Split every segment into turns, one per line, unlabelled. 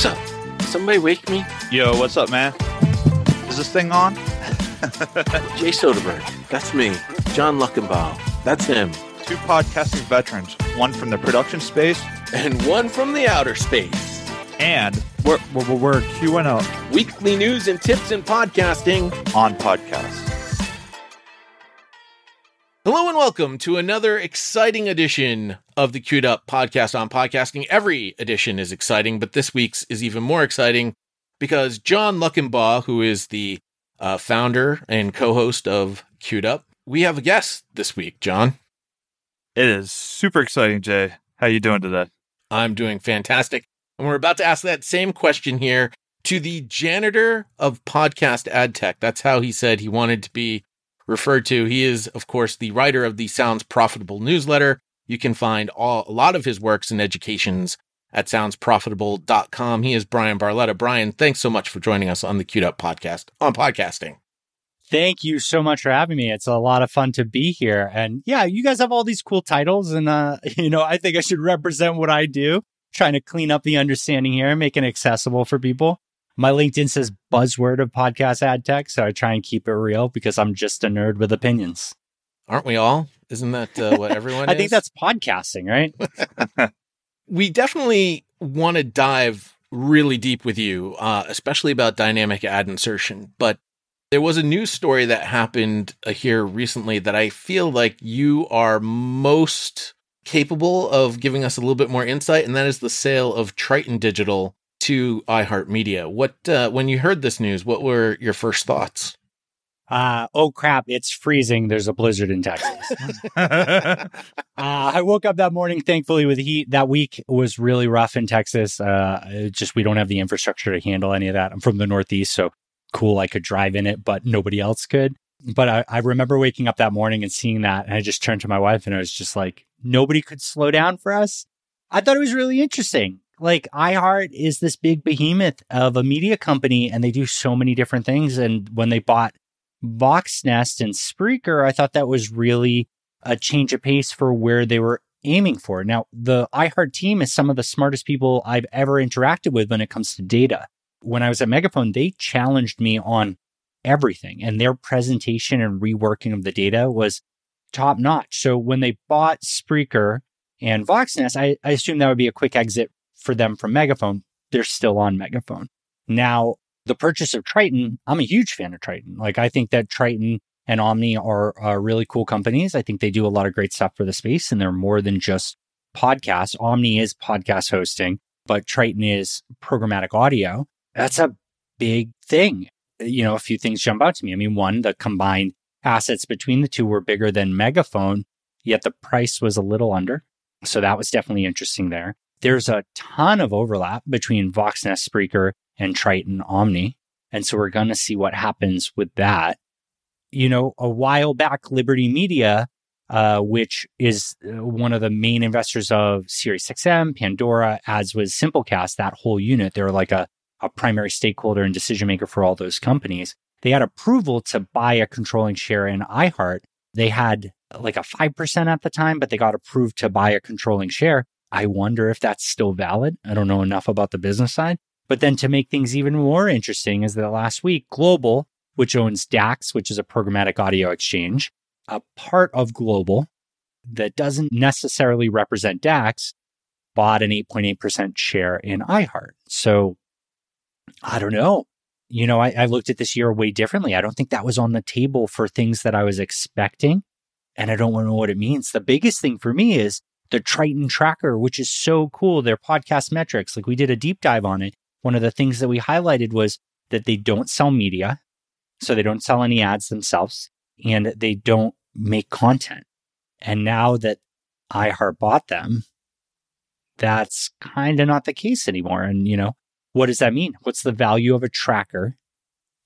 What's up? Somebody wake me?
Yo, what's up, man? Is this thing on?
Jay Soderberg. That's me. John Luckenbaugh. That's him.
Two podcasting veterans, one from the production space,
And one from the outer space.
and we're, we're, we're QNO
Weekly news and tips in podcasting.
on podcasts.
Hello and welcome to another exciting edition of the Q'd Up podcast on podcasting. Every edition is exciting, but this week's is even more exciting because John Luckenbaugh, who is the uh, founder and co-host of Q'd Up, we have a guest this week. John,
It is super exciting, Jay. How are you doing today?
I'm doing fantastic, and we're about to ask that same question here to the janitor of podcast ad tech. That's how he said he wanted to be referred to. He is, of course, the writer of the Sounds Profitable newsletter. You can find all, a lot of his works and educations at soundsprofitable.com. He is Bryan Barletta. Bryan, thanks so much for joining us on the Q'd Up podcast on podcasting.
Thank you so much for having me. It's a lot of fun to be here. And yeah, you guys have all these cool titles. And, uh, you know, I think I should represent what I do, trying to clean up the understanding here and make it accessible for people. My LinkedIn says buzzword of podcast ad tech. So I try and keep it real because I'm just a nerd with opinions.
Aren't we all? Isn't that uh, what everyone
I think that's podcasting, right?
we definitely want to dive really deep with you, uh, especially about dynamic ad insertion. But there was a news story that happened uh, here recently that I feel like you are most capable of giving us a little bit more insight, and that is the sale of Triton Digital to iHeartMedia. What uh, when you heard this news, what were your first thoughts?
Uh, oh crap, it's freezing. There's a blizzard in Texas. Uh, I woke up that morning, thankfully, with heat. That week was really rough in Texas. Uh, just we don't have the infrastructure to handle any of that. I'm from the Northeast, so cool. I could drive in it, but nobody else could. But I, I remember waking up that morning and seeing that, and I just turned to my wife and I was just like, nobody could slow down for us. I thought it was really interesting. Like iHeart is this big behemoth of a media company, and they do so many different things. And when they bought Voxnest and Spreaker, I thought that was really a change of pace for where they were aiming for. Now, the iHeart team is some of the smartest people I've ever interacted with when it comes to data. When I was at Megaphone, they challenged me on everything, and their presentation and reworking of the data was top notch. So when they bought Spreaker and Voxnest, I, I assumed that would be a quick exit for them from Megaphone. They're still on Megaphone. Now, the purchase of Triton, I'm a huge fan of Triton. Like, I think that Triton and Omny are, are really cool companies. I think they do a lot of great stuff for the space, and they're more than just podcasts. Omny is podcast hosting, but Triton is programmatic audio. That's a big thing. You know, a few things jump out to me. I mean, one, the combined assets between the two were bigger than Megaphone, yet the price was a little under. So that was definitely interesting there. There's a ton of overlap between Voxnest, Spreaker, and Triton Omny. And so we're going to see what happens with that. You know, a while back, Liberty Media, uh, which is uh, one of the main investors of SiriusXM, Pandora, as was Simplecast, that whole unit, they're like a, a primary stakeholder and decision maker for all those companies. They had approval to buy a controlling share in iHeart. They had like a 5% at the time, but they got approved to buy a controlling share. I wonder if that's still valid. I don't know enough about the business side. But then to make things even more interesting is that last week, Global, which owns DAX, which is a programmatic audio exchange, a part of Global that doesn't necessarily represent DAX, bought an 8.8% share in iHeart. So I don't know. You know, I, I looked at this year way differently. I don't think that was on the table for things that I was expecting. And I don't know what it means. The biggest thing for me is the Triton tracker, which is so cool. Their podcast metrics, like we did a deep dive on it. One of the things that we highlighted was that they don't sell media. So they don't sell any ads themselves and they don't make content. And now that iHeart bought them, that's kind of not the case anymore. And, you know, what does that mean? What's the value of a tracker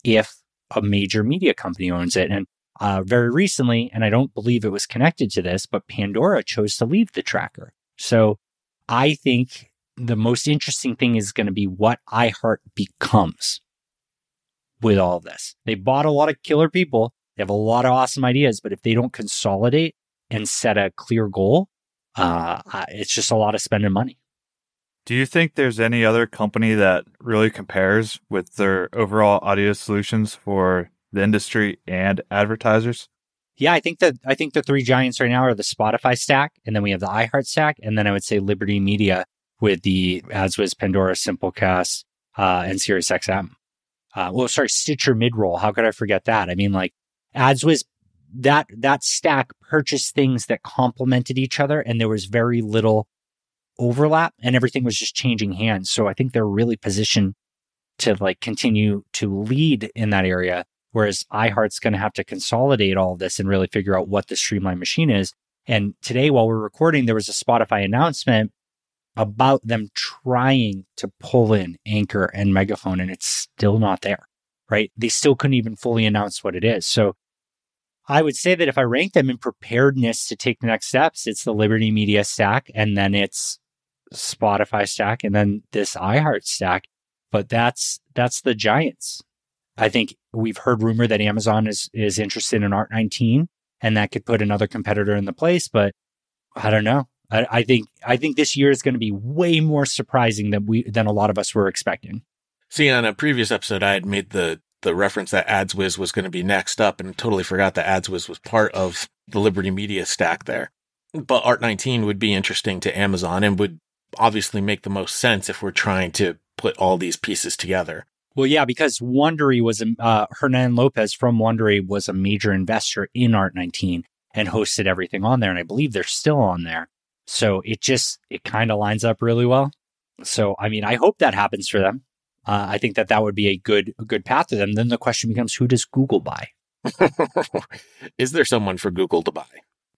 if a major media company owns it? And uh, very recently, and I don't believe it was connected to this, but Pandora chose to leave the tracker. So I think the most interesting thing is going to be what iHeart becomes with all of this. They bought a lot of killer people. They have a lot of awesome ideas, but if they don't consolidate and set a clear goal, uh, it's just a lot of spending money.
Do you think there's any other company that really compares with their overall audio solutions for the industry and advertisers?
Yeah, I think that I think the three giants right now are the Spotify stack, and then we have the iHeart stack, and then I would say Liberty Media with the AdsWizz, Pandora, Simplecast, uh, and SiriusXM. Uh, well, sorry, Stitcher midroll. How could I forget that? I mean, like AdsWizz, that that stack purchased things that complemented each other, and there was very little overlap, and everything was just changing hands. So I think they're really positioned to like continue to lead in that area. Whereas iHeart's going to have to consolidate all of this and really figure out what the streamline machine is. And today, while we're recording, there was a Spotify announcement about them trying to pull in Anchor and Megaphone, and it's still not there, right? They still couldn't even fully announce what it is. So I would say that if I rank them in preparedness to take the next steps, it's the Liberty Media stack, and then it's Spotify stack, and then this iHeart stack. But that's that's the giants. I think we've heard rumor that Amazon is is interested in Art19 and that could put another competitor in the place, but I don't know. I, I think I think this year is going to be way more surprising than we than a lot of us were expecting.
See, on a previous episode, I had made the the reference that AdsWizz was going to be next up, and totally forgot that AdsWizz was part of the Liberty Media stack there. But Art19 would be interesting to Amazon and would obviously make the most sense if we're trying to put all these pieces together.
Well, yeah, because Wondery was uh, Hernan Lopez from Wondery was a major investor in Art19 and hosted everything on there, and I believe they're still on there. So it just it kind of lines up really well. So I mean, I hope that happens for them. Uh, I think that that would be a good a good path to them. Then the question becomes, who does Google buy?
is there someone for Google to buy?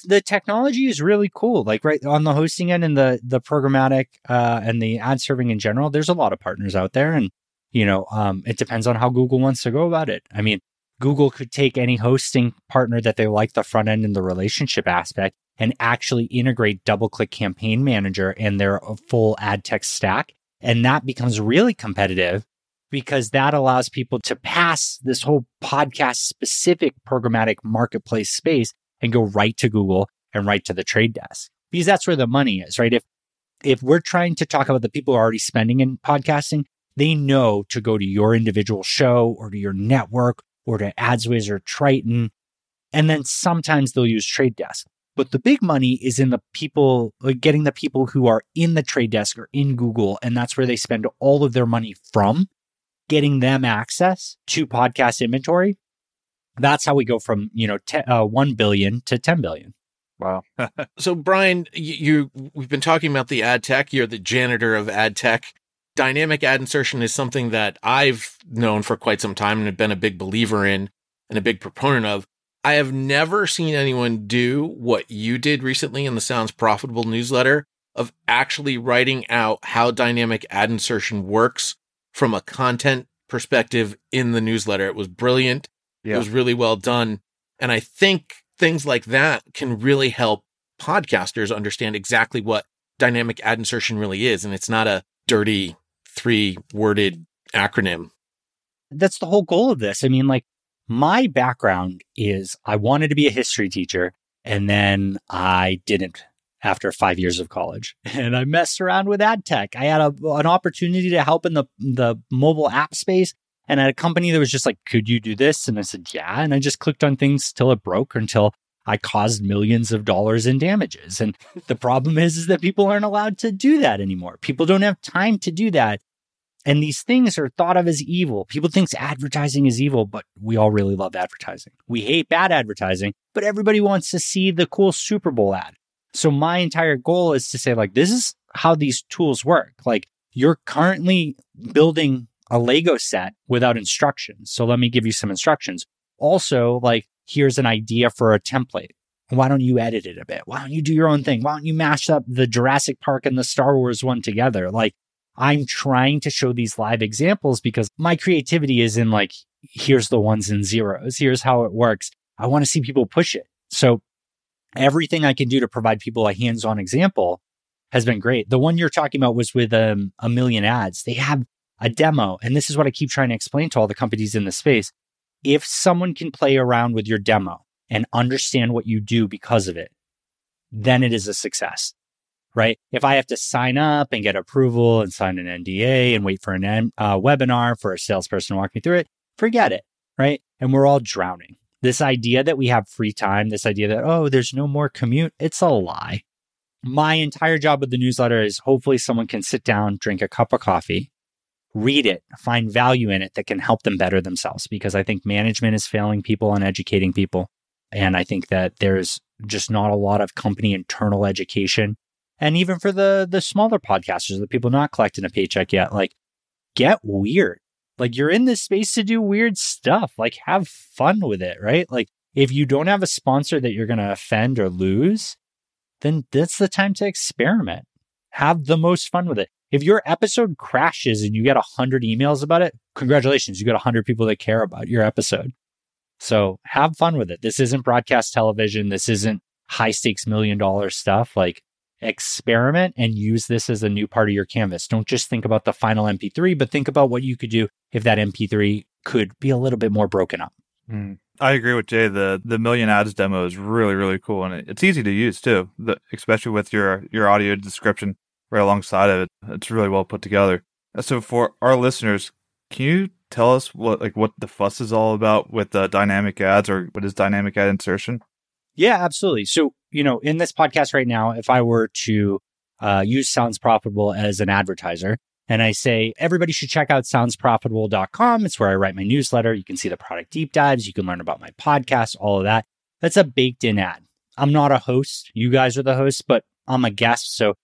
The technology is really cool. Like right on the hosting end and the the programmatic uh, and the ad serving in general. There's a lot of partners out there, and you know, um, it depends on how Google wants to go about it. I mean, Google could take any hosting partner that they like the front end and the relationship aspect and actually integrate DoubleClick Campaign Manager in their full ad tech stack. And that becomes really competitive because that allows people to pass this whole podcast specific programmatic marketplace space and go right to Google and right to the trade desk because that's where the money is, right? If if we're trying to talk about the people who are already spending in podcasting, they know to go to your individual show or to your network or to AdsWizz or Triton. And then sometimes they'll use Trade Desk. But the big money is in the people, like getting the people who are in the trade desk or in Google. And that's where they spend all of their money from, getting them access to podcast inventory. That's how we go from, you know, te- uh, 1 billion to 10 billion.
Wow.
so Bryan, you, you, we've been talking about the ad tech. You're the janitor of ad tech dynamic ad insertion is something that I've known for quite some time and have been a big believer in and a big proponent of. I have never seen anyone do what you did recently in the Sounds Profitable newsletter of actually writing out how dynamic ad insertion works from a content perspective in the newsletter. It was brilliant. Yeah. It was really well done. And I think things like that can really help podcasters understand exactly what dynamic ad insertion really is. And it's not a dirty three worded acronym.
That's the whole goal of this. I mean, like, my background is I wanted to be a history teacher, and then I didn't after five years of college. And I messed around with ad tech. I had a, an opportunity to help in the, the mobile app space. And at a company that was just like, could you do this? And I said, yeah. And I just clicked on things till it broke or until I caused millions of dollars in damages. And the problem is, is that people aren't allowed to do that anymore. People don't have time to do that. And these things are thought of as evil. People think advertising is evil, but we all really love advertising. We hate bad advertising, but everybody wants to see the cool Super Bowl ad. So my entire goal is to say, like, this is how these tools work. Like, you're currently building a Lego set without instructions. So let me give you some instructions. Also, like, here's an idea for a template. Why don't you edit it a bit? Why don't you do your own thing? Why don't you mash up the Jurassic Park and the Star Wars one together? Like, I'm trying to show these live examples because my creativity is in like, here's the ones and zeros. Here's how it works. I want to see people push it. So everything I can do to provide people a hands on example has been great. The one you're talking about was with um, a million ads. They have a demo. And this is what I keep trying to explain to all the companies in the space. If someone can play around with your demo and understand what you do because of it, then it is a success right? If I have to sign up and get approval and sign an NDA and wait for an uh, webinar for a salesperson to walk me through it, forget it, right? And we're all drowning. This idea that we have free time, this idea that, oh, there's no more commute, it's a lie. My entire job with the newsletter is hopefully someone can sit down, drink a cup of coffee, read it, find value in it that can help them better themselves because I think management is failing people and educating people. And I think that there's just not a lot of company internal education. And even for the the smaller podcasters, the people not collecting a paycheck yet, like get weird. Like you're in this space to do weird stuff. Like have fun with it, right? Like if you don't have a sponsor that you're going to offend or lose, then that's the time to experiment. Have the most fun with it. If your episode crashes and you get 100 emails about it, congratulations, you got 100 people that care about your episode. So have fun with it. This isn't broadcast television. This isn't high stakes million dollar stuff. Like experiment and use this as a new part of your canvas. Don't just think about the final MP3, but think about what you could do if that MP3 could be a little bit more broken up.
Mm. I agree with Jay. The the million ads demo is really really cool, and it's easy to use too. The, especially with your your audio description right alongside of it. It's really well put together. So for our listeners, can you tell us what like what the fuss is all about with the dynamic ads, or what is dynamic ad insertion?
Yeah, absolutely. So you know, in this podcast right now, if I were to uh, use Sounds Profitable as an advertiser, and I say, everybody should check out soundsprofitable.com. It's where I write my newsletter. You can see the product deep dives. You can learn about my podcast, all of that. That's a baked in ad. I'm not a host. You guys are the hosts, but I'm a guest. So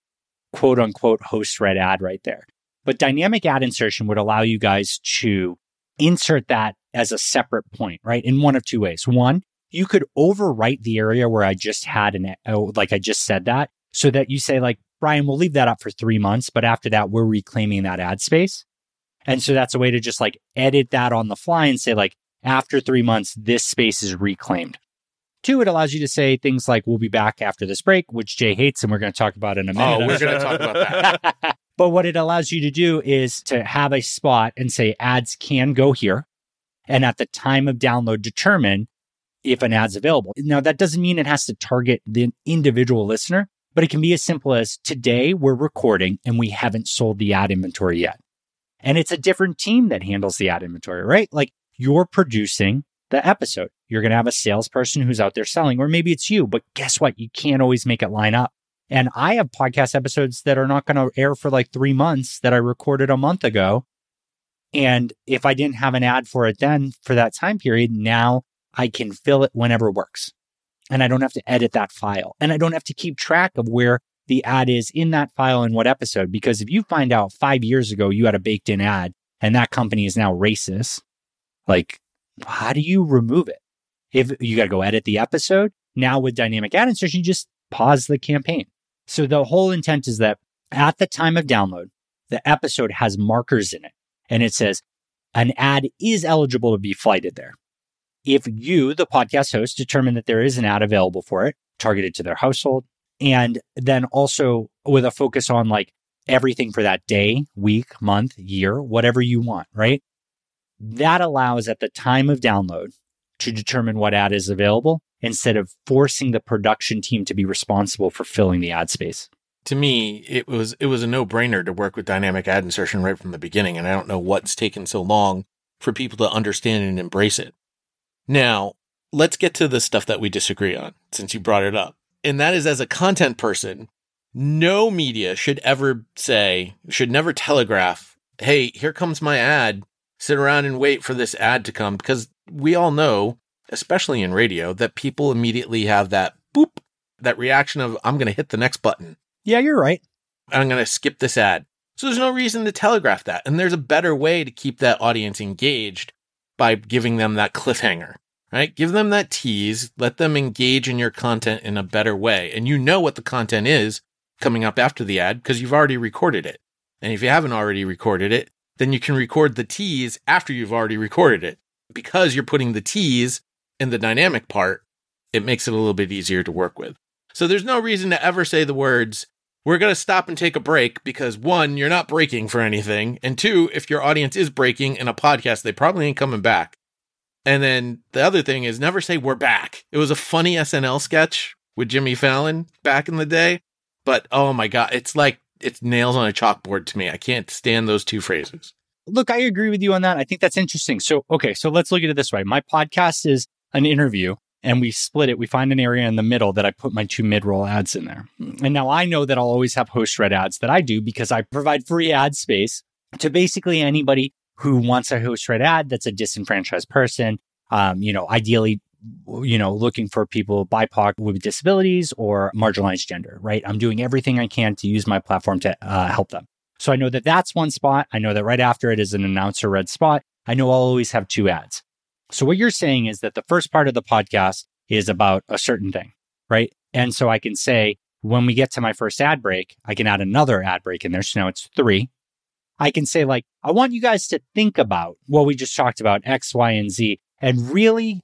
quote unquote host read ad right there. But dynamic ad insertion would allow you guys to insert that as a separate point, right? In one of two ways. One, you could overwrite the area where I just had an, oh, like I just said that so that you say like, Bryan, we'll leave that up for three months, but after that, we're reclaiming that ad space. And so that's a way to just like edit that on the fly and say, like, after three months, this space is reclaimed. Two, it allows you to say things like, we'll be back after this break, which Jay hates, and we're going to talk about in a oh, minute.
Oh, we're going to talk about that.
but what it allows you to do is to have a spot and say ads can go here. And at the time of download, determine if an ad's available. Now, that doesn't mean it has to target the individual listener, but it can be as simple as today we're recording and we haven't sold the ad inventory yet. And it's a different team that handles the ad inventory, right? Like you're producing the episode. You're going to have a salesperson who's out there selling, or maybe it's you, but guess what? You can't always make it line up. And I have podcast episodes that are not going to air for like three months that I recorded a month ago. And if I didn't have an ad for it then for that time period, now I can fill it whenever it works and I don't have to edit that file and I don't have to keep track of where the ad is in that file in what episode. Because if you find out five years ago you had a baked in ad and that company is now racist, like how do you remove it? If you got to go edit the episode now with dynamic ad insertion, you just pause the campaign. So the whole intent is that at the time of download, the episode has markers in it and it says an ad is eligible to be flighted there. If you, the podcast host, determine that there is an ad available for it, targeted to their household, and then also with a focus on like everything for that day, week, month, year, whatever you want, right? That allows at the time of download to determine what ad is available instead of forcing the production team to be responsible for filling the ad space.
To me, it was it was a no-brainer to work with dynamic ad insertion right from the beginning, and I don't know what's taken so long for people to understand and embrace it. Now, let's get to the stuff that we disagree on since you brought it up. And that is as a content person, no media should ever say, should never telegraph, hey, here comes my ad. Sit around and wait for this ad to come because we all know, especially in radio, that people immediately have that boop, that reaction of, I'm going to hit the next button.
Yeah, you're right.
I'm going to skip this ad. So there's no reason to telegraph that. And there's a better way to keep that audience engaged by giving them that cliffhanger, right? Give them that tease, let them engage in your content in a better way. And you know what the content is coming up after the ad because you've already recorded it. And if you haven't already recorded it, then you can record the tease after you've already recorded it. Because you're putting the tease in the dynamic part, it makes it a little bit easier to work with. So there's no reason to ever say the words, we're going to stop and take a break because one, you're not breaking for anything. And two, if your audience is breaking in a podcast, they probably ain't coming back. And then the other thing is never say we're back. It was a funny SNL sketch with Jimmy Fallon back in the day. But oh my God, it's like it's nails on a chalkboard to me. I can't stand those two phrases.
Look, I agree with you on that. I think that's interesting. So, okay, so let's look at it this way. My podcast is an interview and we split it. We find an area in the middle that I put my two mid roll ads in there. And now I know that I'll always have host read ads that I do because I provide free ad space to basically anybody who wants a host read ad that's a disenfranchised person. Um, you know, ideally, you know, looking for people BIPOC with disabilities or marginalized gender, right? I'm doing everything I can to use my platform to uh, help them. So I know that that's one spot. I know that right after it is an announcer read spot. I know I'll always have two ads. So what you're saying is that the first part of the podcast is about a certain thing, right? And so I can say, when we get to my first ad break, I can add another ad break in there. So now it's three. I can say, like, I want you guys to think about what we just talked about, X, Y, and Z, and really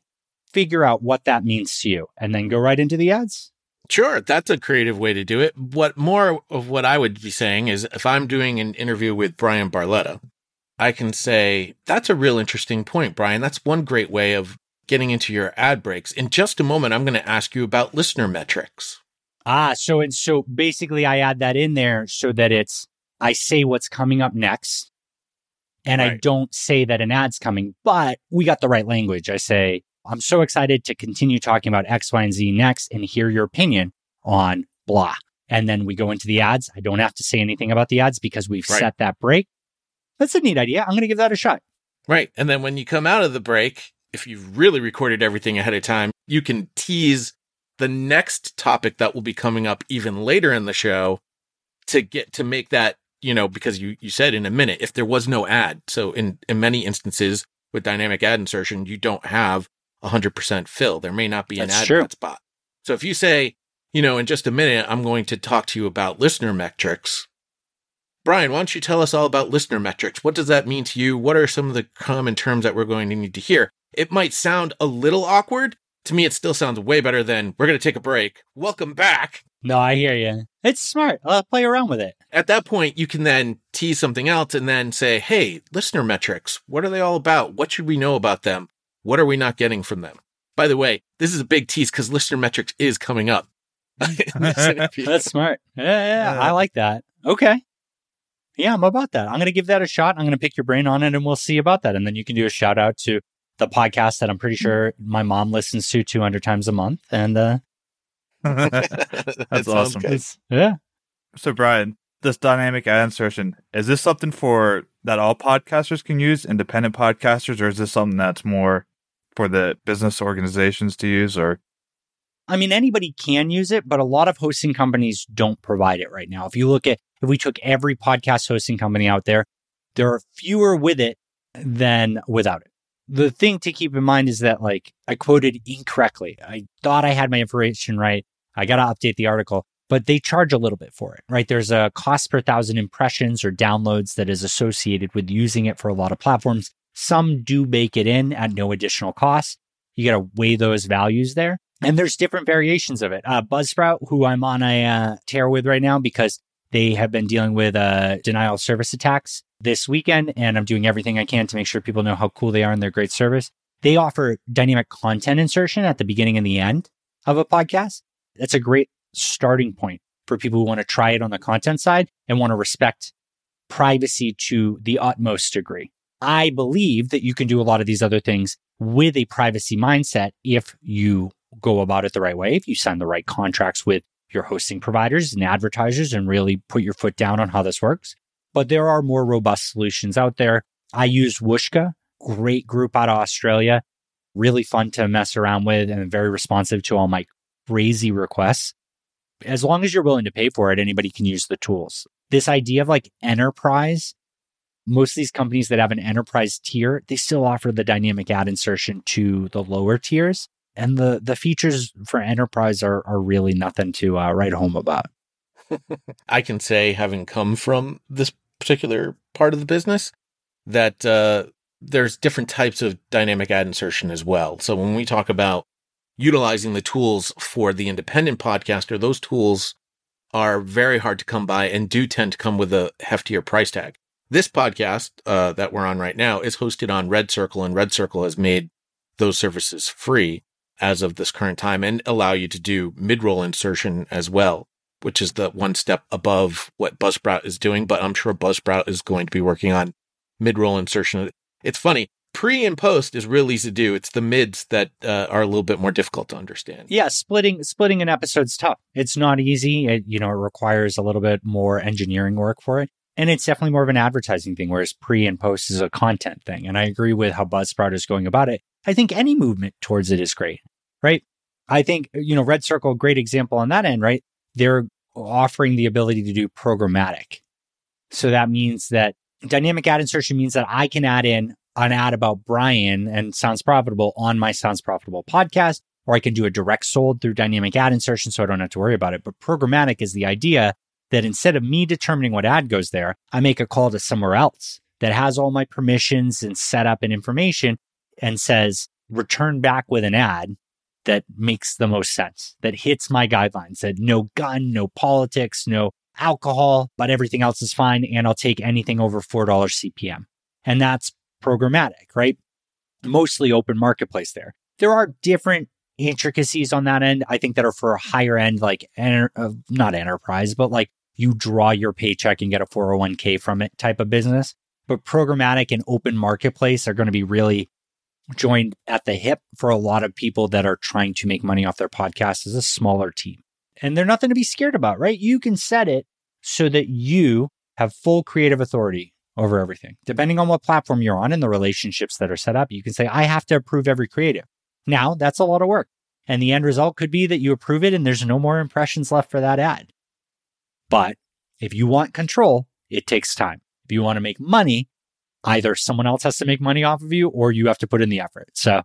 figure out what that means to you and then go right into the ads.
Sure, that's a creative way to do it. What more of what I would be saying is if I'm doing an interview with Bryan Barletta, I can say, that's a real interesting point, Bryan. That's one great way of getting into your ad breaks. In just a moment, I'm going to ask you about listener metrics.
Ah, so and so basically I add that in there so that it's I say what's coming up next. And right. I don't say that an ad's coming, but we got the right language. I say, I'm so excited to continue talking about X, Y, and Z next and hear your opinion on blah. And then we go into the ads. I don't have to say anything about the ads because we've right. set that break. That's a neat idea. I'm going to give that a shot.
Right. And then when you come out of the break, if you've really recorded everything ahead of time, you can tease the next topic that will be coming up even later in the show to get to make that, you know, because you, you said in a minute, if there was no ad. So in, in many instances with dynamic ad insertion, you don't have 100% fill. There may not be an That's ad spot. So if you say, you know, in just a minute, I'm going to talk to you about listener metrics. Bryan, why don't you tell us all about listener metrics? What does that mean to you? What are some of the common terms that we're going to need to hear? It might sound a little awkward. To me, it still sounds way better than we're going to take a break. Welcome back.
No, I hear you. It's smart. I'll play around with it.
At that point, you can then tease something else and then say, hey, listener metrics, what are they all about? What should we know about them? What are we not getting from them? By the way, this is a big tease because listener metrics is coming up.
That's smart. Yeah, yeah, I like that. Okay. Yeah, I'm about that. I'm going to give that a shot. I'm going to pick your brain on it and we'll see about that. And then you can do a shout out to the podcast that I'm pretty sure my mom listens to 200 times a month. And, uh,
that's awesome.
Yeah.
So, Bryan, this dynamic ad insertion, is this something for that all podcasters can use, independent podcasters, or is this something that's more for the business organizations to use or
I mean anybody can use it, but a lot of hosting companies don't provide it right now. If you look at if we took every podcast hosting company out there, there are fewer with it than without it. The thing to keep in mind is that like I quoted incorrectly. I thought I had my information right. I got to update the article, but they charge a little bit for it, right? There's a cost per thousand impressions or downloads that is associated with using it for a lot of platforms. Some do bake it in at no additional cost. You got to weigh those values there. And there's different variations of it. Uh, Buzzsprout, who I'm on a uh, tear with right now because they have been dealing with uh, denial of service attacks this weekend, and I'm doing everything I can to make sure people know how cool they are and their great service. They offer dynamic content insertion at the beginning and the end of a podcast. That's a great starting point for people who want to try it on the content side and want to respect privacy to the utmost degree. I believe that you can do a lot of these other things with a privacy mindset if you go about it the right way, if you sign the right contracts with your hosting providers and advertisers and really put your foot down on how this works. But there are more robust solutions out there. I use Whooshkaa, great group out of Australia, really fun to mess around with and very responsive to all my crazy requests. As long as you're willing to pay for it, anybody can use the tools. This idea of like enterprise most of these companies that have an enterprise tier, they still offer the dynamic ad insertion to the lower tiers. And the, the features for enterprise are, are really nothing to uh, write home about.
I can say, having come from this particular part of the business, that uh, there's different types of dynamic ad insertion as well. So when we talk about utilizing the tools for the independent podcaster, those tools are very hard to come by and do tend to come with a heftier price tag. This podcast uh, that we're on right now is hosted on Red Circle, and Red Circle has made those services free as of this current time and allow you to do mid roll insertion as well. which is the one step above what Buzzsprout is doing. But I'm sure Buzzsprout is going to be working on mid roll insertion. It's funny. Pre and post is real easy to do. It's the mids that uh, are a little bit more difficult to understand.
Yeah, splitting splitting an episode's tough. It's not easy. It, you know, it requires a little bit more engineering work for it. And it's definitely more of an advertising thing, whereas pre and post is a content thing. And I agree with how Buzzsprout is going about it. I think any movement towards it is great, right? I think, you know, Red Circle, great example on that end, right? They're offering the ability to do programmatic. So that means that dynamic ad insertion means that I can add in an ad about Bryan and Sounds Profitable on my Sounds Profitable podcast, or I can do a direct sold through dynamic ad insertion so I don't have to worry about it. But programmatic is the idea that instead of me determining what ad goes there, I make a call to somewhere else that has all my permissions and setup and information and says, return back with an ad that makes the most sense, that hits my guidelines, that no gun, no politics, no alcohol, but everything else is fine. And I'll take anything over $4 CPM. And that's programmatic, right? Mostly open marketplace there. There are different intricacies on that end. I think that are for a higher end, like enter, uh, not enterprise, but like you draw your paycheck and get a 401k from it type of business. But programmatic and open marketplace are going to be really joined at the hip for a lot of people that are trying to make money off their podcast as a smaller team. And they're nothing to be scared about, right? You can set it so that you have full creative authority over everything. Depending on what platform you're on and the relationships that are set up, you can say, I have to approve every creative. Now, that's a lot of work. And the end result could be that you approve it and there's no more impressions left for that ad. But if you want control, it takes time. If you want to make money, either someone else has to make money off of you or you have to put in the effort. So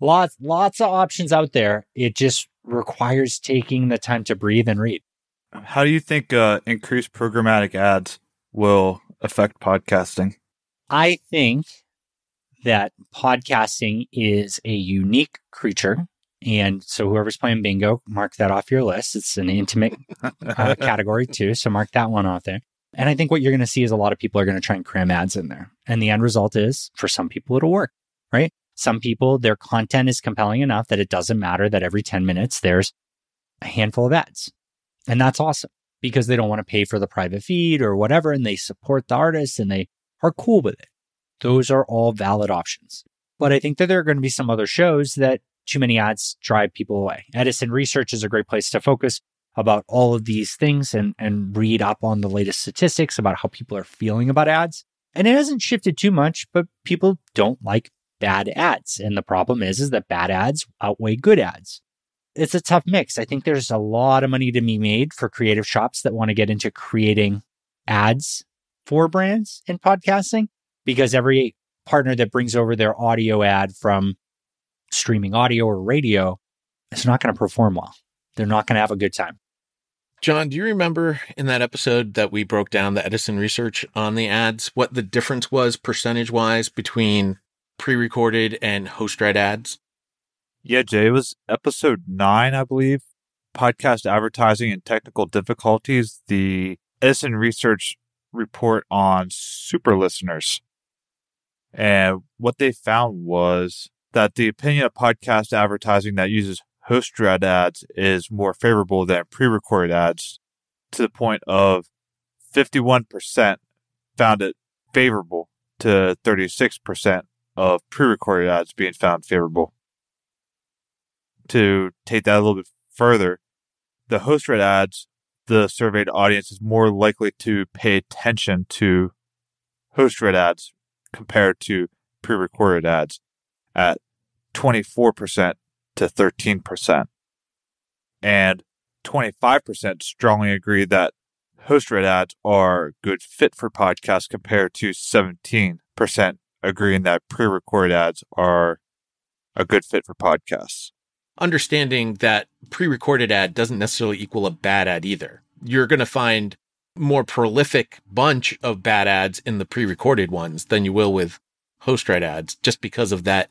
lots, lots of options out there. It just requires taking the time to breathe and read.
How do you think uh, increased programmatic ads will affect podcasting?
I think that podcasting is a unique creature. And so whoever's playing bingo, mark that off your list. It's an intimate uh, category too. So mark that one off there. And I think what you're going to see is a lot of people are going to try and cram ads in there. And the end result is for some people, it'll work, right? Some people, their content is compelling enough that it doesn't matter that every 10 minutes there's a handful of ads. And that's awesome because they don't want to pay for the private feed or whatever. And they support the artist and they are cool with it. Those are all valid options. But I think that there are going to be some other shows that too many ads drive people away. Edison Research is a great place to focus about all of these things and, and read up on the latest statistics about how people are feeling about ads. And it hasn't shifted too much, but people don't like bad ads. And the problem is, is that bad ads outweigh good ads. It's a tough mix. I think there's a lot of money to be made for creative shops that want to get into creating ads for brands in podcasting because every partner that brings over their audio ad from streaming audio or radio it's not going to perform well. They're not going to have a good time.
John, do you remember in that episode that we broke down the Edison research on the ads, what the difference was percentage wise between pre recorded and host read ads?
Yeah, Jay, it was episode nine, I believe. Podcast advertising and technical difficulties. The Edison research report on super listeners. And what they found was that the opinion of podcast advertising that uses host read ads is more favorable than pre recorded ads to the point of 51% found it favorable to 36% of pre recorded ads being found favorable. To take that a little bit further, the host read ads, the surveyed audience is more likely to pay attention to host read ads compared to pre recorded ads at 24% to 13%. And 25% strongly agree that host read ads are a good fit for podcasts compared to 17% agreeing that pre recorded ads are a good fit for podcasts.
Understanding that pre recorded ad doesn't necessarily equal a bad ad either. You're going to find more prolific bunch of bad ads in the pre recorded ones than you will with host read ads just because of that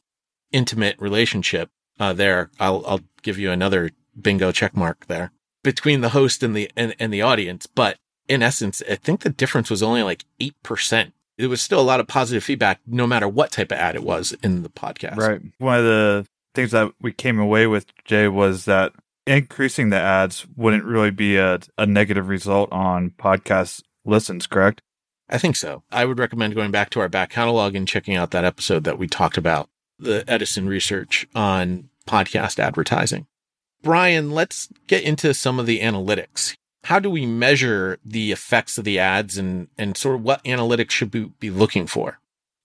intimate relationship uh, there. I'll, I'll give you another bingo check mark there between the host and the, and, and the audience. But in essence, I think the difference was only like 8%. It was still a lot of positive feedback, no matter what type of ad it was in the podcast.
Right. One of the things that we came away with, Jay, was that increasing the ads wouldn't really be a, a negative result on podcast listens, correct?
I think so. I would recommend going back to our back catalog and checking out that episode that we talked about the Edison research on podcast advertising. Bryan, let's get into some of the analytics. How do we measure the effects of the ads and, and sort of what analytics should we be looking for?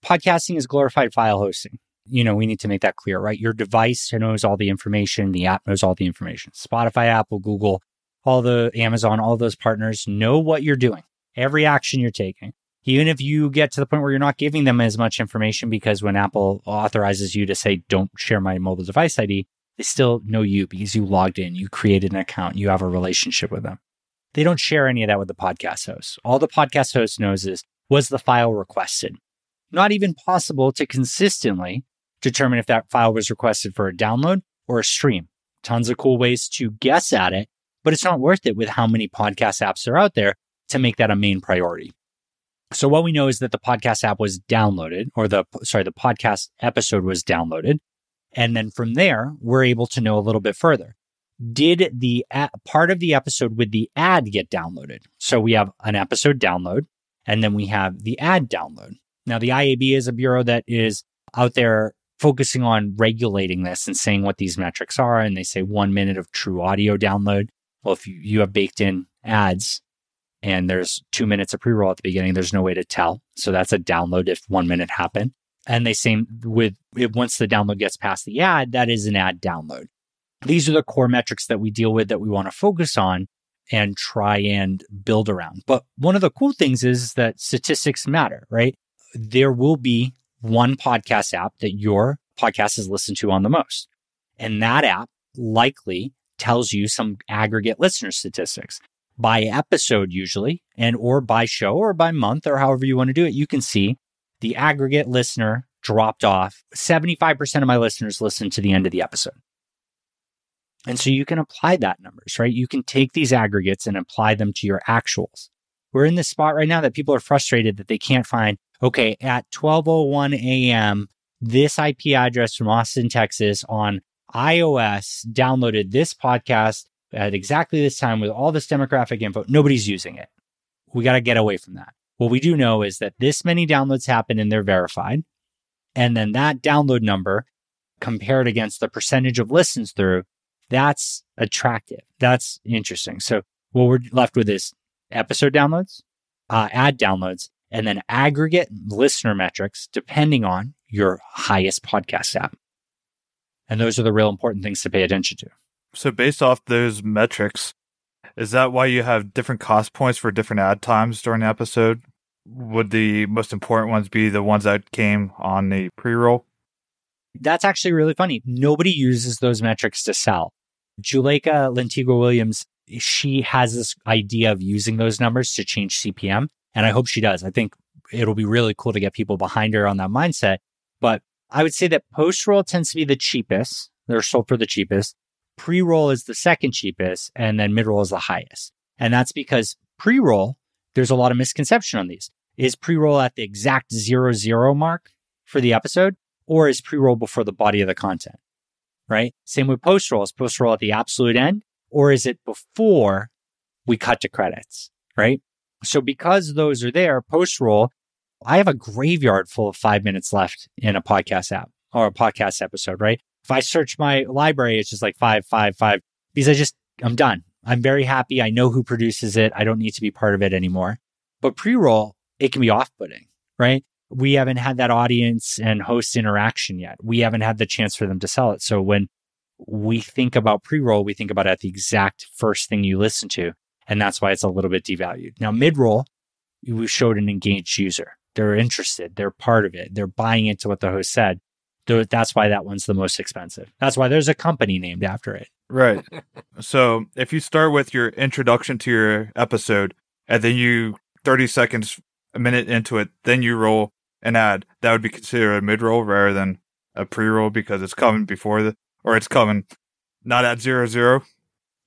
Podcasting is glorified file hosting. You know, we need to make that clear, right? Your device knows all the information, the app knows all the information. Spotify, Apple, Google, all the Amazon, all those partners know what you're doing, every action you're taking. Even if you get to the point where you're not giving them as much information because when Apple authorizes you to say, don't share my mobile device ID, they still know you because you logged in, you created an account, you have a relationship with them. They don't share any of that with the podcast host. All the podcast host knows is, was the file requested? Not even possible to consistently determine if that file was requested for a download or a stream. Tons of cool ways to guess at it, but it's not worth it with how many podcast apps are out there to make that a main priority. So what we know is that the podcast app was downloaded or the, sorry, the podcast episode was downloaded. And then from there, we're able to know a little bit further. Did the part of the episode with the ad get downloaded? So we have an episode download and then we have the ad download. Now the IAB is a bureau that is out there focusing on regulating this and saying what these metrics are. And they say one minute of true audio download. Well, if you have baked in ads and there's two minutes of pre-roll at the beginning, there's no way to tell. So that's a download if one minute happened. And they say with once the download gets past the ad, that is an ad download. These are the core metrics that we deal with that we want to focus on and try and build around. But one of the cool things is that statistics matter, right? There will be one podcast app that your podcast is listened to on the most. And that app likely tells you some aggregate listener statistics by episode usually and or by show or by month or however you want to do it. You can see the aggregate listener dropped off. 75% of my listeners listen to the end of the episode. And so you can apply that numbers, right? You can take these aggregates and apply them to your actuals. We're in this spot right now that people are frustrated that they can't find, okay, at 1201 a.m., this IP address from Austin, Texas on iOS downloaded this podcast at exactly this time with all this demographic info. Nobody's using it. We got to get away from that. What we do know is that this many downloads happen and they're verified. And then that download number compared against the percentage of listens through, that's attractive. That's interesting. So what we're left with is episode downloads, uh, ad downloads, and then aggregate listener metrics depending on your highest podcast app. And those are the real important things to pay attention to.
So based off those metrics, is that why you have different cost points for different ad times during the episode? Would the most important ones be the ones that came on the pre-roll?
That's actually really funny. Nobody uses those metrics to sell. Juleyka Lantigua Williams, she has this idea of using those numbers to change CPM. And I hope she does. I think it'll be really cool to get people behind her on that mindset. But I would say that post roll tends to be the cheapest. They're sold for the cheapest. Pre roll is the second cheapest, and then mid roll is the highest. And that's because pre roll, there's a lot of misconception on these. Is pre roll at the exact zero zero mark for the episode, or is pre roll before the body of the content? Right? Same with post roll. Is post roll at the absolute end, or is it before we cut to credits? Right? So because those are there, post roll, I have a graveyard full of five minutes left in a podcast app or a podcast episode, right? If I search my library, it's just like five, five, five, because I just, I'm done. I'm very happy. I know who produces it. I don't need to be part of it anymore. But pre roll, it can be off putting, right? We haven't had that audience and host interaction yet. We haven't had the chance for them to sell it. So when we think about pre roll, we think about it at the exact first thing you listen to. And that's why it's a little bit devalued. Now, mid roll, we showed an engaged user. They're interested. They're part of it. They're buying into what the host said. That's why that one's the most expensive. That's why there's a company named after it.
Right. so if you start with your introduction to your episode and then you 30 seconds, a minute into it, then you roll an ad, that would be considered a mid roll rather than a pre roll because it's coming before the, or it's coming not at zero zero.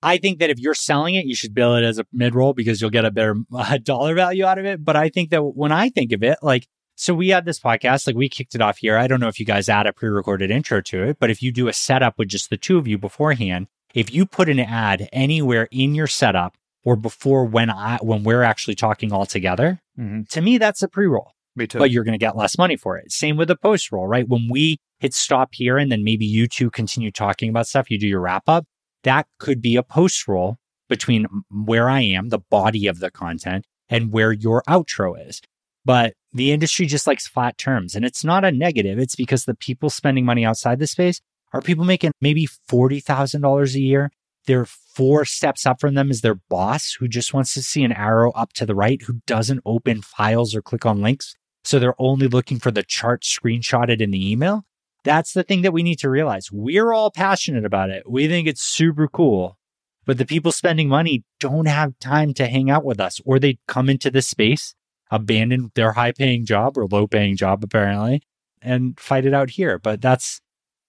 I think that if you're selling it, you should bill it as a mid roll because you'll get a better uh, dollar value out of it. But I think that when I think of it, like, so we had this podcast, like we kicked it off here. I don't know if you guys add a pre recorded intro to it, but if you do a setup with just the two of you beforehand If you put an ad anywhere in your setup or before when I when we're actually talking all together,
Mm-hmm.
to me that's a pre-roll.
Me too.
But you're going to get less money for it. Same with the post roll, right? When we hit stop here and then maybe you two continue talking about stuff, you do your wrap up, that could be a post roll between where I am, the body of the content, and where your outro is. But the industry just likes flat terms. And it's not a negative. It's because the people spending money outside the space are people making maybe $40,000 a year. They're four steps up from them is their boss who just wants to see an arrow up to the right, who doesn't open files or click on links. So they're only looking for the chart screenshotted in the email. That's the thing that we need to realize. We're all passionate about it. We think it's super cool, but the people spending money don't have time to hang out with us or they come into this space, abandon their high paying job or low paying job, apparently, and fight it out here. But that's,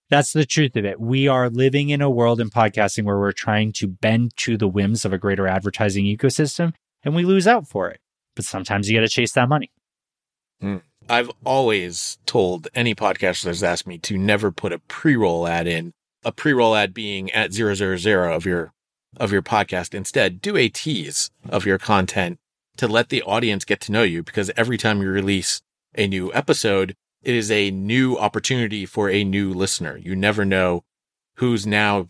that's the truth of it. We are living in a world in podcasting where we're trying to bend to the whims of a greater advertising ecosystem and we lose out for it. But sometimes you got to chase that money. Mm.
I've always told any podcaster that's asked me to never put a pre-roll ad in. A pre-roll ad being at zero zero zero of your of your podcast. Instead, do a tease of your content to let the audience get to know you because every time you release a new episode, it is a new opportunity for a new listener. You never know who's now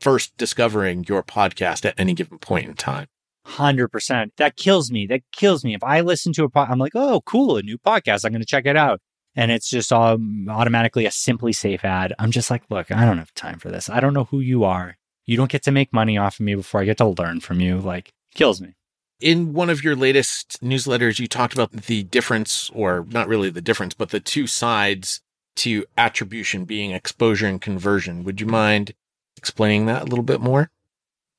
first discovering your podcast at any given point in time.
Hundred percent. That kills me. That kills me. If I listen to a pod, I'm like, oh, cool, a new podcast. I'm going to check it out, and it's just um, automatically a SimpliSafe ad. I'm just like, look, I don't have time for this. I don't know who you are. You don't get to make money off of me before I get to learn from you. Like, kills me.
In one of your latest newsletters, you talked about the difference, or not really the difference, but the two sides to attribution being exposure and conversion. Would you mind explaining that a little bit more?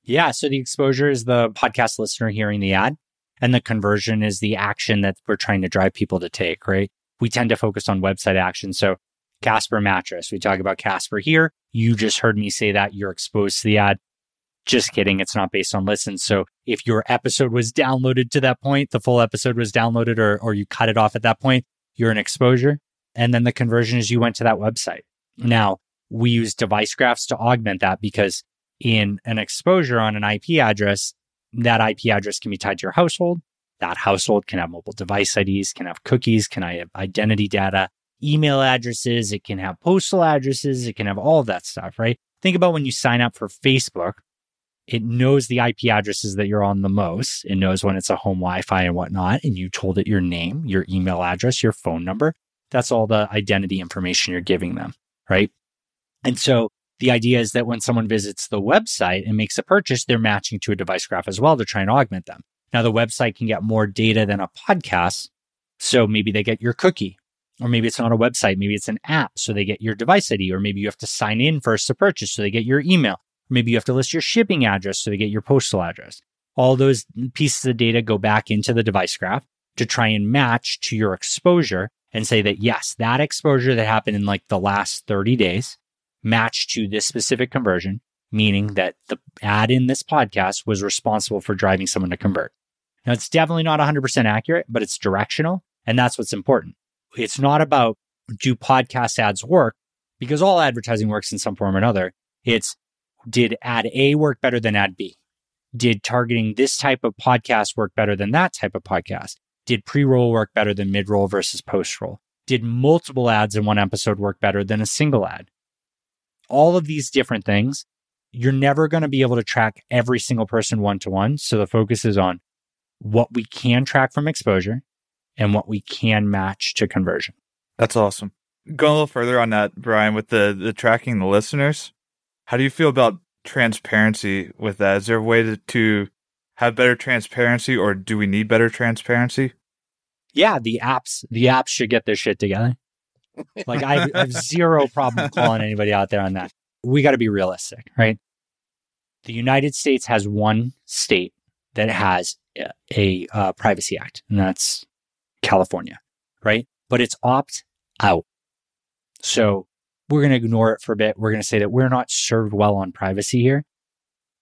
Yeah. So the exposure is the podcast listener hearing the ad, and the conversion is the action that we're trying to drive people to take, right? We tend to focus on website action. So Casper mattress, we talk about Casper here. You just heard me say that you're exposed to the ad. Just kidding. It's not based on listens. So if your episode was downloaded to that point, the full episode was downloaded or, or you cut it off at that point, you're an exposure. And then the conversion is you went to that website. Mm-hmm. Now we use device graphs to augment that because in an exposure on an IP address, that IP address can be tied to your household. That household can have mobile device IDs, can have cookies, can have identity data, email addresses, it can have postal addresses, it can have all of that stuff, right? Think about when you sign up for Facebook, it knows the IP addresses that you're on the most. It knows when it's a home Wi Fi and whatnot. And you told it your name, your email address, your phone number. That's all the identity information you're giving them, right? And so the idea is that when someone visits the website and makes a purchase, they're matching to a device graph as well to try and augment them. Now, the website can get more data than a podcast. So maybe they get your cookie, or maybe it's not a website. Maybe it's an app. So they get your device ID, or maybe you have to sign in first to purchase. So they get your email. Maybe you have to list your shipping address. So they get your postal address. All those pieces of data go back into the device graph to try and match to your exposure and say that, yes, that exposure that happened in like the last 30 days matched to this specific conversion, meaning that the ad in this podcast was responsible for driving someone to convert. Now, it's definitely not 100% accurate, but it's directional. And that's what's important. It's not about do podcast ads work because all advertising works in some form or another. It's did ad A work better than ad B? Did targeting this type of podcast work better than that type of podcast? Did pre roll work better than mid roll versus post roll? Did multiple ads in one episode work better than a single ad? All of these different things, you're never going to be able to track every single person one to one. So the focus is on what we can track from exposure and what we can match to conversion.
That's awesome. Going a little further on that, Bryan, with the, the tracking the listeners, how do you feel about transparency with that? Is there a way to, to have better transparency or do we need better transparency?
Yeah, the apps, the apps should get their shit together. Like I have zero problem calling anybody out there on that. We got to be realistic, right? The United States has one state that has a, a uh, privacy act, and that's California, right? But it's opt out. So we're going to ignore it for a bit. We're going to say that we're not served well on privacy here.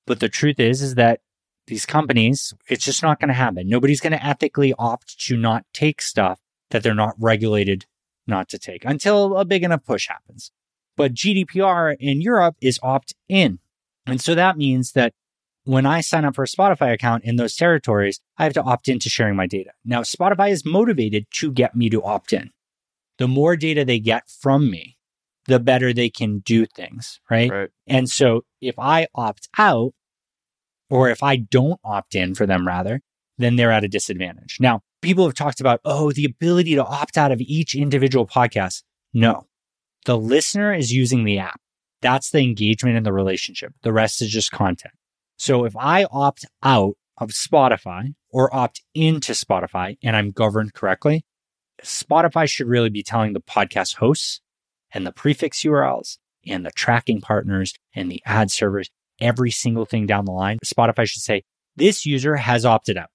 But the truth is, is that these companies, it's just not going to happen. Nobody's going to ethically opt to not take stuff that they're not regulated not to take until a big enough push happens. But GDPR in Europe is opt in. And so that means that when I sign up for a Spotify account in those territories, I have to opt into sharing my data. Now, Spotify is motivated to get me to opt in. The more data they get from me, the better they can do things, right?
Right.
And so if I opt out, or if I don't opt in for them, rather, then they're at a disadvantage. Now, people have talked about, oh, the ability to opt out of each individual podcast. No, the listener is using the app. That's the engagement in the relationship. The rest is just content. So if I opt out of Spotify or opt into Spotify and I'm governed correctly, Spotify should really be telling the podcast hosts and the prefix URLs and the tracking partners and the ad servers, every single thing down the line. Spotify should say, this user has opted out.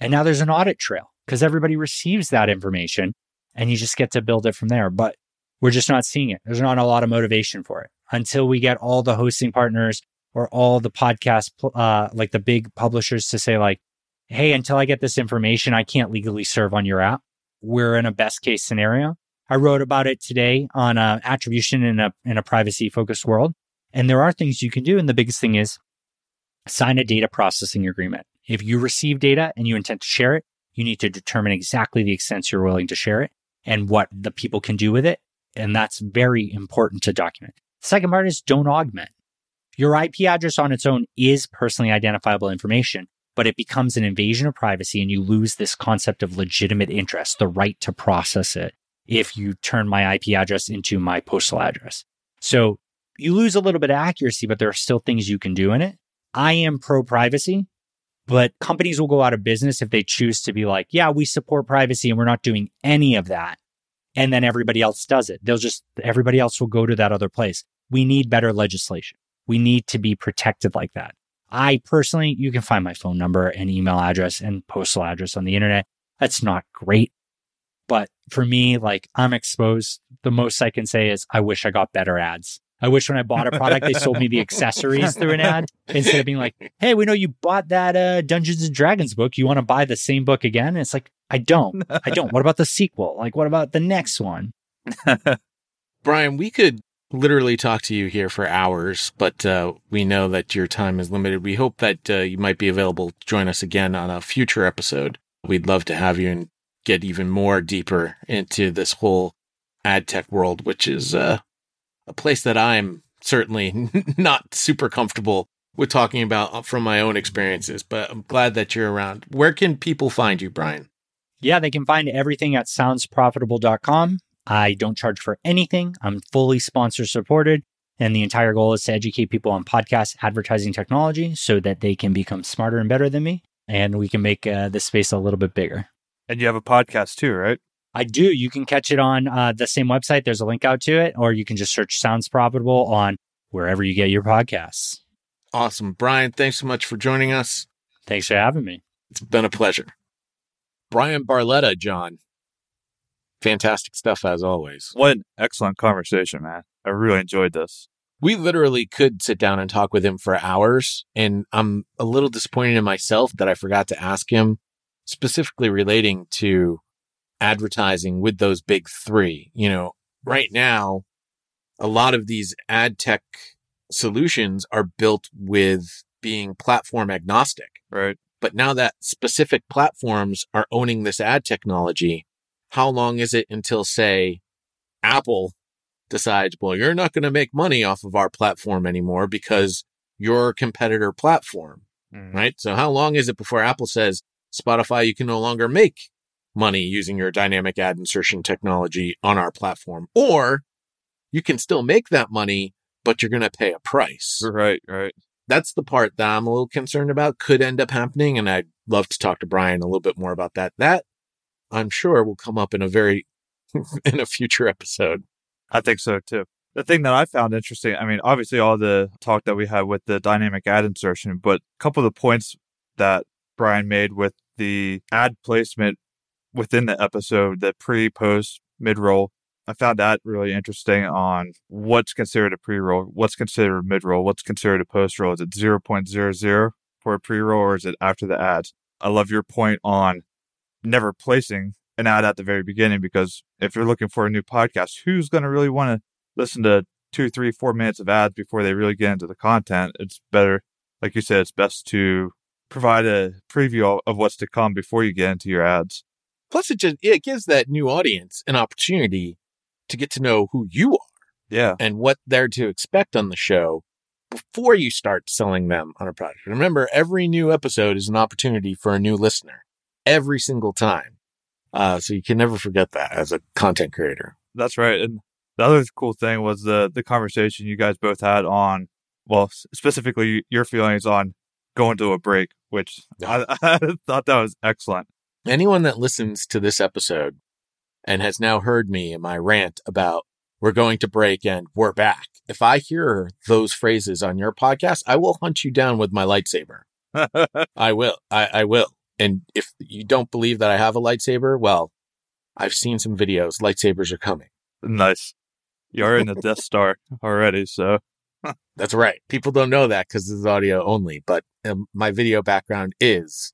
And now there's an audit trail because everybody receives that information and you just get to build it from there. But we're just not seeing it. There's not a lot of motivation for it until we get all the hosting partners or all the podcast, uh, like the big publishers to say like, Hey, until I get this information, I can't legally serve on your app. We're in a best case scenario. I wrote about it today on uh, attribution in a, in a privacy focused world. And there are things you can do. And the biggest thing is sign a data processing agreement. If you receive data and you intend to share it, you need to determine exactly the extent you're willing to share it and what the people can do with it. And that's very important to document. Second part is don't augment. Your IP address on its own is personally identifiable information, but it becomes an invasion of privacy and you lose this concept of legitimate interest, the right to process it if you turn my IP address into my postal address. So you lose a little bit of accuracy, but there are still things you can do in it. I am pro privacy, but companies will go out of business if they choose to be like, yeah, we support privacy and we're not doing any of that. And then everybody else does it. They'll just, everybody else will go to that other place. We need better legislation. We need to be protected like that. I personally, you can find my phone number and email address and postal address on the internet. That's not great. But for me, like I'm exposed. The most I can say is I wish I got better ads. I wish when I bought a product, they sold me the accessories through an ad instead of being like, Hey, we know you bought that uh, Dungeons and Dragons book. You want to buy the same book again? And it's like, I don't. I don't. What about the sequel? Like, what about the next one?
Bryan, we could literally talk to you here for hours, but uh, we know that your time is limited. We hope that uh, you might be available to join us again on a future episode. We'd love to have you and get even more deeper into this whole ad tech world, which is uh, a place that I'm certainly not super comfortable with talking about uh, from my own experiences, but I'm glad that you're around. Where can people find you, Bryan?
Yeah, they can find everything at soundsprofitable.com. I don't charge for anything. I'm fully sponsor supported. And the entire goal is to educate people on podcast advertising technology so that they can become smarter and better than me. And we can make uh, this space a little bit bigger.
And you have a podcast too, right?
I do. You can catch it on uh, the same website. There's a link out to it, or you can just search Sounds Profitable on wherever you get your podcasts.
Awesome. Bryan, thanks so much for joining us.
Thanks for having me.
It's been a pleasure. Bryan Barletta, John. Fantastic stuff as always.
What an excellent conversation, man. I really enjoyed this.
We literally could sit down and talk with him for hours. And I'm a little disappointed in myself that I forgot to ask him specifically relating to advertising with those big three. You know, right now, a lot of these ad tech solutions are built with being platform agnostic.
Right.
But now that specific platforms are owning this ad technology, how long is it until, say, Apple decides, well, you're not going to make money off of our platform anymore because you're competitor platform, mm. right? So how long is it before Apple says, Spotify, you can no longer make money using your dynamic ad insertion technology on our platform, or you can still make that money, but you're going to pay a price.
Right, right.
That's the part that I'm a little concerned about could end up happening. And I'd love to talk to Bryan a little bit more about that. That I'm sure will come up in a very, in a future episode.
I think so too. The thing that I found interesting, I mean, obviously all the talk that we had with the dynamic ad insertion, but a couple of the points that Bryan made with the ad placement within the episode, the pre, post, mid roll. I found that really interesting on what's considered a pre roll, what's considered a mid roll, what's considered a post roll. Is it 0.00 for a pre roll or is it after the ads? I love your point on never placing an ad at the very beginning because if you're looking for a new podcast, who's going to really want to listen to two, three, four minutes of ads before they really get into the content. It's better, like you said, it's best to provide a preview of what's to come before you get into your ads.
Plus, it just it gives that new audience an opportunity to get to know who you are
Yeah.
and what they're to expect on the show before you start selling them on a product. Remember, every new episode is an opportunity for a new listener every single time. Uh, so you can never forget that as a content creator.
That's right. And the other cool thing was the the conversation you guys both had on, well, specifically your feelings on going to a break, which I, I thought that was excellent.
Anyone that listens to this episode and has now heard me and my rant about we're going to break and we're back. If I hear those phrases on your podcast, I will hunt you down with my lightsaber. I will. I, I will. And if you don't believe that I have a lightsaber, well, I've seen some videos. Lightsabers are coming.
nice. You're in the Death Star already, so
That's right. People don't know that because this is audio only, but um, my video background is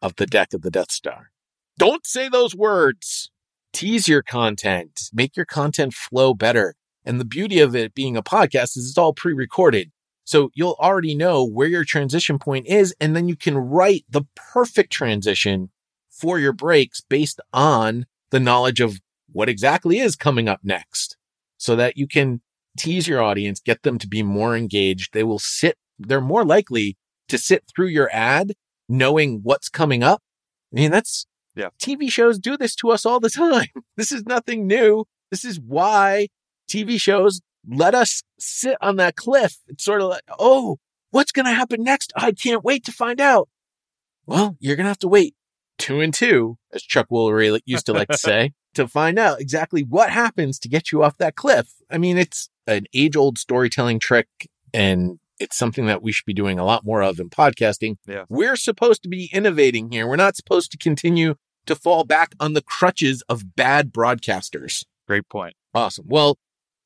of the deck of the Death Star. Don't say those words. Tease your content. Make your content flow better. And the beauty of it being a podcast is it's all pre-recorded. So you'll already know where your transition point is, and then you can write the perfect transition for your breaks based on the knowledge of what exactly is coming up next so that you can tease your audience, get them to be more engaged. They will sit, they're more likely to sit through your ad knowing what's coming up. I mean, that's,
Yeah.
TV shows do this to us all the time. This is nothing new. This is why TV shows let us sit on that cliff. It's sort of like, oh, what's going to happen next? I can't wait to find out. Well, you're going to have to wait two and two, as Chuck Woolery used to like to say, to find out exactly what happens to get you off that cliff. I mean, it's an age old storytelling trick and it's something that we should be doing a lot more of in podcasting.
Yeah.
We're supposed to be innovating here. We're not supposed to continue to fall back on the crutches of bad broadcasters.
great point.
Awesome. Well,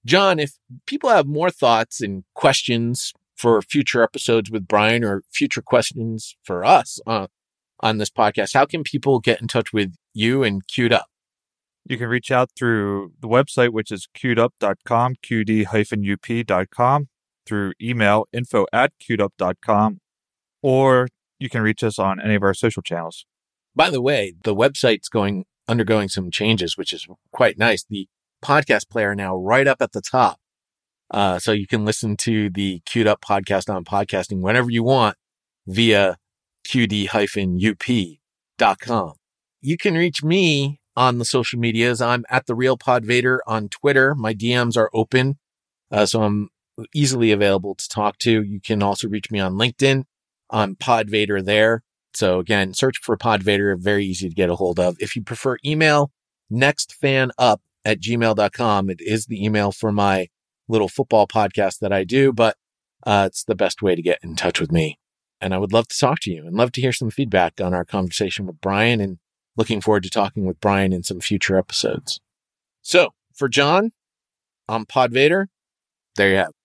John, if people have more thoughts and questions for future episodes with Brian or future questions for us uh, on this podcast, how can people get in touch with you and Q'd Up?
You can reach out through the website, which is queuedup.com, qd-up.com, through email, info at queuedup.com, or you can reach us on any of our social channels.
By the way, the website's going undergoing some changes, which is quite nice. The podcast player now right up at the top. Uh, so you can listen to the Q'd Up podcast on podcasting whenever you want via qd-up.com. You can reach me on the social medias. I'm at the real PodVader on Twitter. My DMs are open. Uh, so I'm easily available to talk to. You can also reach me on LinkedIn. I'm PodVader there. So again, search for PodVader. very easy to get a hold of. If you prefer email, nextfanup at gmail.com. It is the email for my little football podcast that I do, but uh, it's the best way to get in touch with me. And I would love to talk to you and love to hear some feedback on our conversation with Bryan and looking forward to talking with Bryan in some future episodes. So for John, I'm PodVader. There you have.